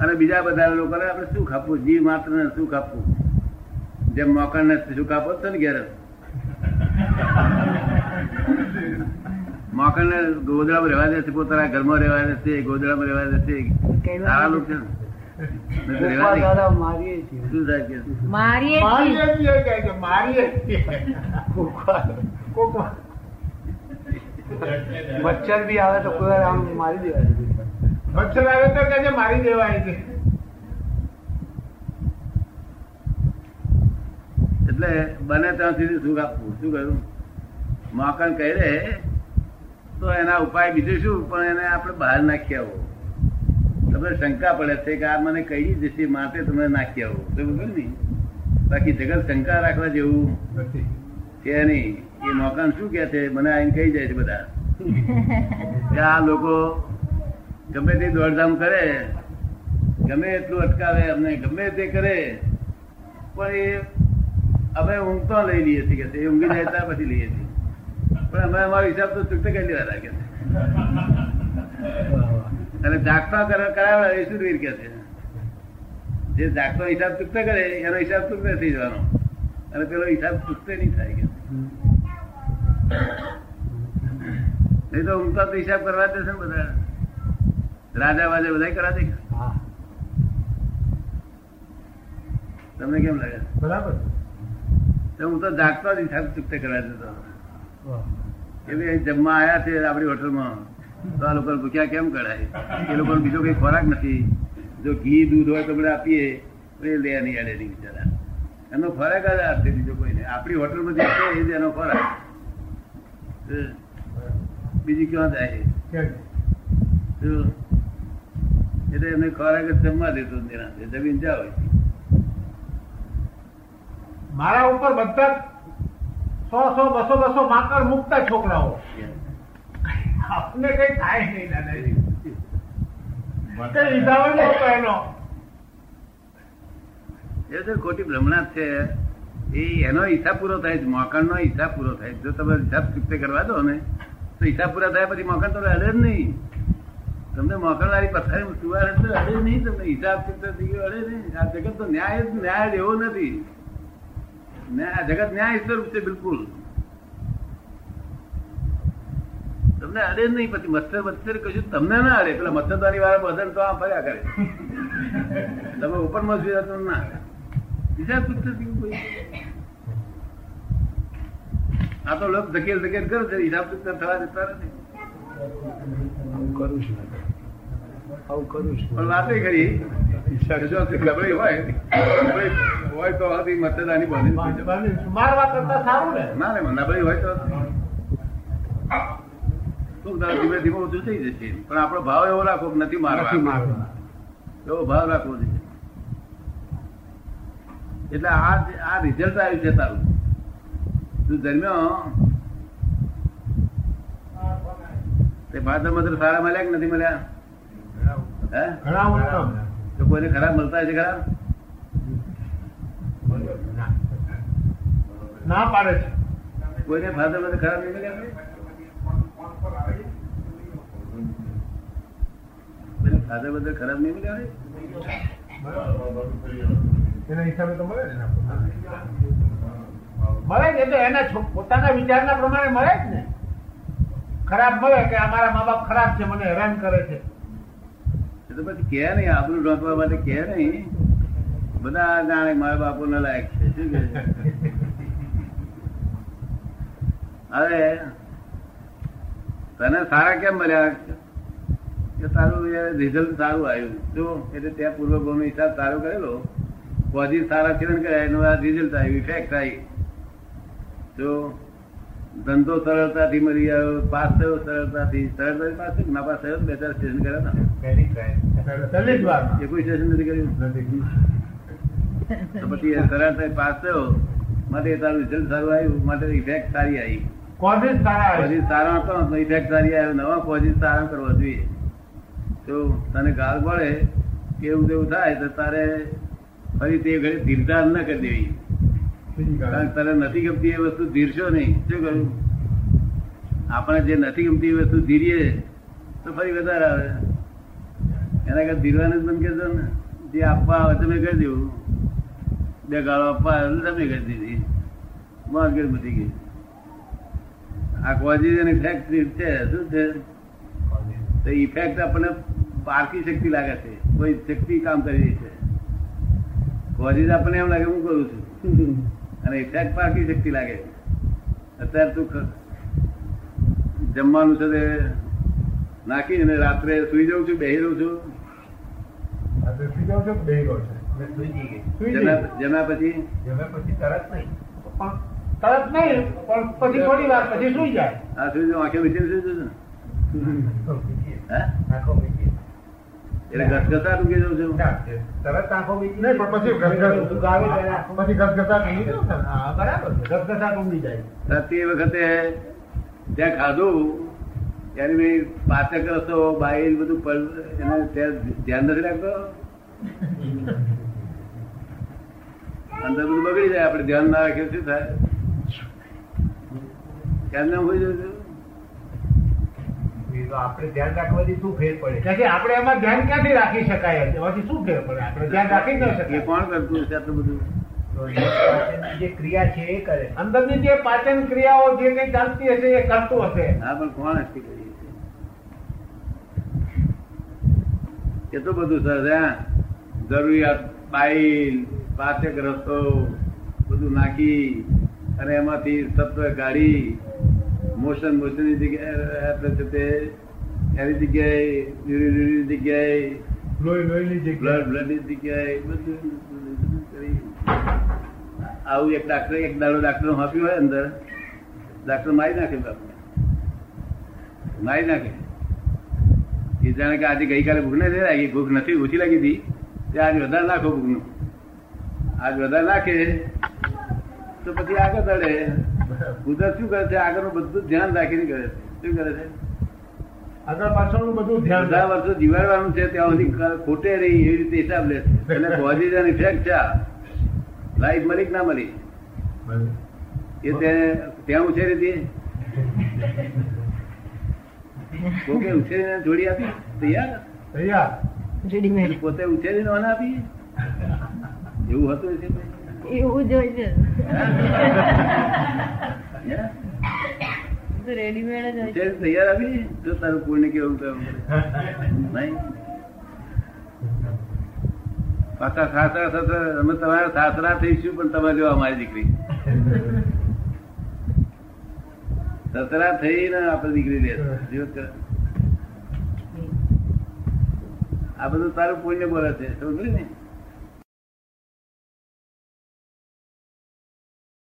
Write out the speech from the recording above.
અને બીજા બધા લોકોને આપણે સુખ આપવું જીવ માત્ર ને સુખ આપવું જેમ મોકણ ને સુખ આપો છો ને ઘેર મોકણ ને ગોદડામાં રહેવા દેશે પોતાના ઘરમાં રહેવા દેશે ગોદડામાં રહેવા દેશે સારા લોકો મચ્છર બી આવે તો કોઈ આમ મારી દેવાય મચ્છર આવે તો કે મારી દેવાય છે. એટલે બને ત્યાં સુધી સુખ આપવું. શું કહ્યું? મોકણ કહી રહે તો એના ઉપાય બીજું શું? પણ એને આપણે બહાર નાખી આવો. તમને શંકા પડે છે કે આ મને કહી જશે માટે તમે નાખી આવો. બરોબર ને બાકી જગત શંકા રાખવા જેવું છે નહીં. એ મોકાન શું કે છે? મને આઈને કહી જાય છે બધા. કે આ લોકો ગમે તે દોડધામ કરે, ગમે એટલું અટકાવે, અમને ગમે તે કરે, પણ એ અમે ઊંઘ તો લઈ લઈએ છીએ કે ઊંઘી જાય ત્યાર પછી લઈએ છીએ. પણ અમે અમારો હિસાબ તો ચૂકતે કરી લેવા લાગે છે. અને જાગતા કરાવે એ શું વીર કે છે? જે જાગતો હિસાબ ચૂકતે કરે, એનો હિસાબ ચૂકતે થઈ જવાનો. અને પેલો હિસાબ ચૂકતે નહીં થાય કે. નહીં તો ઊંઘતા તો હિસાબ કરવા દેશે બધા. રાજા વાજે બધા કરા દે તમને કેમ લાગે? બરાબર. તો હું તો જાગતો જ હિસાબ ચૂકતે દેતો. વાહ. ભાઈ જમવા આવ્યા છે આપણી હોટલમાં. તો આ લોકો ભૂખ્યા કેમ કરાય? એ લોકોને બીજો કઈ ખોરાક નથી. જો ઘી દૂધ હોય તો બધા આપીએ. તો એ લે નહીં અડે નહીં બિચારા. એનો ખોરાક જ આપશે બીજો કોઈને. આપણી હોટલમાં જે છે એ જ એનો ખોરાક. બીજી ક્યાં જાય? એટલે એમને ખોરાક જમવા દેતો નિરાંતે. જમીન જાઓ મારા ઉપર બધા સો સો બસો બસો માકડ મુકતા છોકરાઓ. આપને કઈ થાય નહીં દાદાજી. કઈ હિસાબ નહોતો એનો. એ તો ખોટી ભ્રમણા છે. એ એનો હિસાબ પૂરો થાય છે મોકણનો હિસાબ પૂરો થાય. જો તમે હિસાબ ચૂકતે કરવા દો ને તો હિસાબ પૂરા થાય પછી મોકણ તો રહે જ નહીં. તમને મોકણ પથારી સુવાર અડે નહીં તમને હિસાબ ચૂકતે થઈ ગયો અડે નહીં. આ જગત તો ન્યાય ન્યાય એવો નથી. આ જગત ન્યાય સ્વરૂપ છે બિલકુલ. તમને અડે નહીં, પછી મચ્છર મચ્છર કશું તમને ના અડે. પેલા મચ્છરદારી વાળા બધા તો આમ ફર્યા કરે. તમે ઉપરમાં જોયા તો ના. ગયું કોઈ. આ તો લોક ધકેલ ધકેલ કરે છે. હિસાબ થવા દેતા નથી. કરું છું. આવું કરું છું. પણ વાત કરી. જો ગભરાઈ હોય. હોય તો હતી મતદાની બની મારવા કરતા સારું ને? ના રે નબળી હોય તો. ધીમે ધીમે ઓછું થઈ જશે. પણ આપણો ભાવ એવો રાખવો નથી મારવા એવો ભાવ રાખવો જોઈએ. એટલે આ આ રિઝલ્ટ આવ્યું છે તારું. તું જન્મ્યો? તે ભાદર મધર સારા મળ્યા કે નથી મળ્યા? તો કોઈને ખરાબ મળતા છે ખરાબ? ના. પાડે છે. કોઈને ફાધર મધર ખરાબ નહીં મળ્યા ફાધર મધર ખરાબ નહીં મળ્યા એના હિસાબે તો મળે ને મળે એ તો એના પોતાના વિચારના પ્રમાણે મળે જ ને. ખરાબ મળે કે અમારા મા બાપ ખરાબ છે મને હેરાન કરે છે. તો પછી કે નહીં, આપણું ઢોંકવા માટે કે નહીં. બધા જાણે મારા બાપુ ના લાયક છે? શું તને સારા કેમ મળ્યા? કે તારું રિઝલ્ટ સારું આવ્યું. જો, એટલે ત્યાં પૂર્વ નો હિસાબ સારો કરેલો. પોઝિટિવ સારા ચિરણ કર્યા, એનું રિઝલ્ટ આવ્યું ઇફેક્ટ આવી. જો ધંધો સરળતાથી મરી ગયો પાસ થયો સરળતાથી. સરળતાથી પાસ થયો ના પાસ થયો બે ચાર સ્ટેશન કર્યા ના કોઈ સ્ટેશન નથી કર્યું? પછી સરળતાથી પાસ થયો. માટે તારું રિઝલ્ટ સારું આવ્યું માટે ઇફેક્ટ સારી આવી. કોઝિસ સારા આવે સારા હતો ઇફેક્ટ સારી આવ્યો. નવા પોઝિટિવ સારા કરવા જોઈએ. તો તને ગાળ પડે કે એવું તેવું થાય તો તારે ફરી તે ઘડી ધીરધાર ન કરી દેવી. તારે નથી ગમતી એ વસ્તુ ધીરશો નહીં. શું કહ્યું આપણે જે નથી ગમતી એ વસ્તુ ધીરીએ તો ફરી વધારે આવે. એના કરતા ધીરવાનું જ બંધ કરજો ને. જે આપવા આવે તમે કરી દેવું બે ગાળો આપવા આવે તમે કરી દીધી. મોંઘી બધી ગઈ. આ કોઝિસ અને ઇફેક્ટ છે. શું છે? તો ઇફેક્ટ આપણને પારકી શક્તિ લાગે છે. કોઈ શક્તિ કામ કરી રહી છે. કોઝિસ આપણને એમ લાગે હું કરું છું? અને ઇફેક્ટ પાકી શક્તિ લાગે અત્યારે તું જમવાનું છે તે નાખી અને રાત્રે સુઈ જાઉં છું બેહી રહું છું. આ તો સુઈ જાઓ છો કે બેહી રહો છો? સુઈ જમ્યા પછી? જમ્યા પછી તરત નહીં. પણ તરત નહીં પણ પછી થોડી વાર પછી સુઈ જાય. આ સુઈ જાઉં આંખે મીઠી સુઈ જઉં ને. હે? આંખો મીચી. એટલે ગસગસા ઊંઘી જાઉં છું? તરત આંખો બીજી નહીં પણ પછી પછી ગસગસા ઊંઘી જાઓ ને. હા, બરાબર. ગસગસા ઊંઘી જાય. તે વખતે ત્યાં ખાધું ત્યારે મેં પાચક રસો બાઈલ બધું પડ- એને ત્યાં ધ્યાન નથી રાખતો. અંદર બધું બગડી જાય આપણે ધ્યાન ના રાખીએ શું થાય? ધ્યાન ના હોય જવું આપણે ધ્યાન રાખવાથી શું ફેર પડે? કારણ કે આપણે એમાં ધ્યાન ક્યાંથી રાખી શકાય? એમાંથી શું ફેર પડે? આપણે ધ્યાન રાખી ન શકીએ કોણ કરતું હશે આટલું બધું? જે ક્રિયા છે એ કરે. અંદરની જે પાચન ક્રિયાઓ જે કઈ ચાલતી હશે એ કરતું હશે. હા પણ કોણ કરી કેટલું બધું સર હા? જરૂરિયાત બાઈલ પાચક રસો બધું નાખી અને એમાંથી તત્વ કાઢી મોશન મોશનની જગ્યાએ આપણે છે તે એની જગ્યાએ યુરિનની જગ્યાએ લોહી લોહીની જગ્યાએ બ્લડની જગ્યાએ બધું કરી આવું એક ડાક્ટર એક દાડો ડાક્ટર આપ્યું હોય અંદર ડાક્ટર મારી નાખે બાપને મારી નાખે એ જાણે કે આજે ગઈકાલે ભૂખ નથી લાગી ભૂખ નથી ઓછી લાગી હતી તે આજ વધારે નાખો ભૂખનું આજ વધારે નાખે તો પછી આગળ દડે. કુદરત શું કરે છે? આગળનું બધું ધ્યાન રાખીને કરે છે. શું કરે છે? આગળ પાછળનું બધું ધ્યાન બધા વર્ષો જીવાડવાનું છે ત્યાં સુધી ખોટે રહી એવી રીતે હિસાબ લે છે. એટલે કોઝિસ અને ઇફેક્ટ છે. લાઈફ મળી કે ના મળી? એ ત્યાં ઉછેરી હતી? કોકે ઉછેરીને જોડી આપી? તૈયાર? તૈયાર. પોતે ઉછેરીને આપી? એવું હતું છે ભાઈ? એવું જ હોય છે. હે? તો રેડીમેડ જ તૈયાર આપી તારું કોઈને કેવું તો નહીં? પાછા સાસરા સાસરા અમે તમારા સાસરા થઈશું પણ તમે જો અમારી દીકરી. સસરા થઈને આપણે દીકરી લે આ બધું તારું પુણ્ય બોલે છે સમજ ને?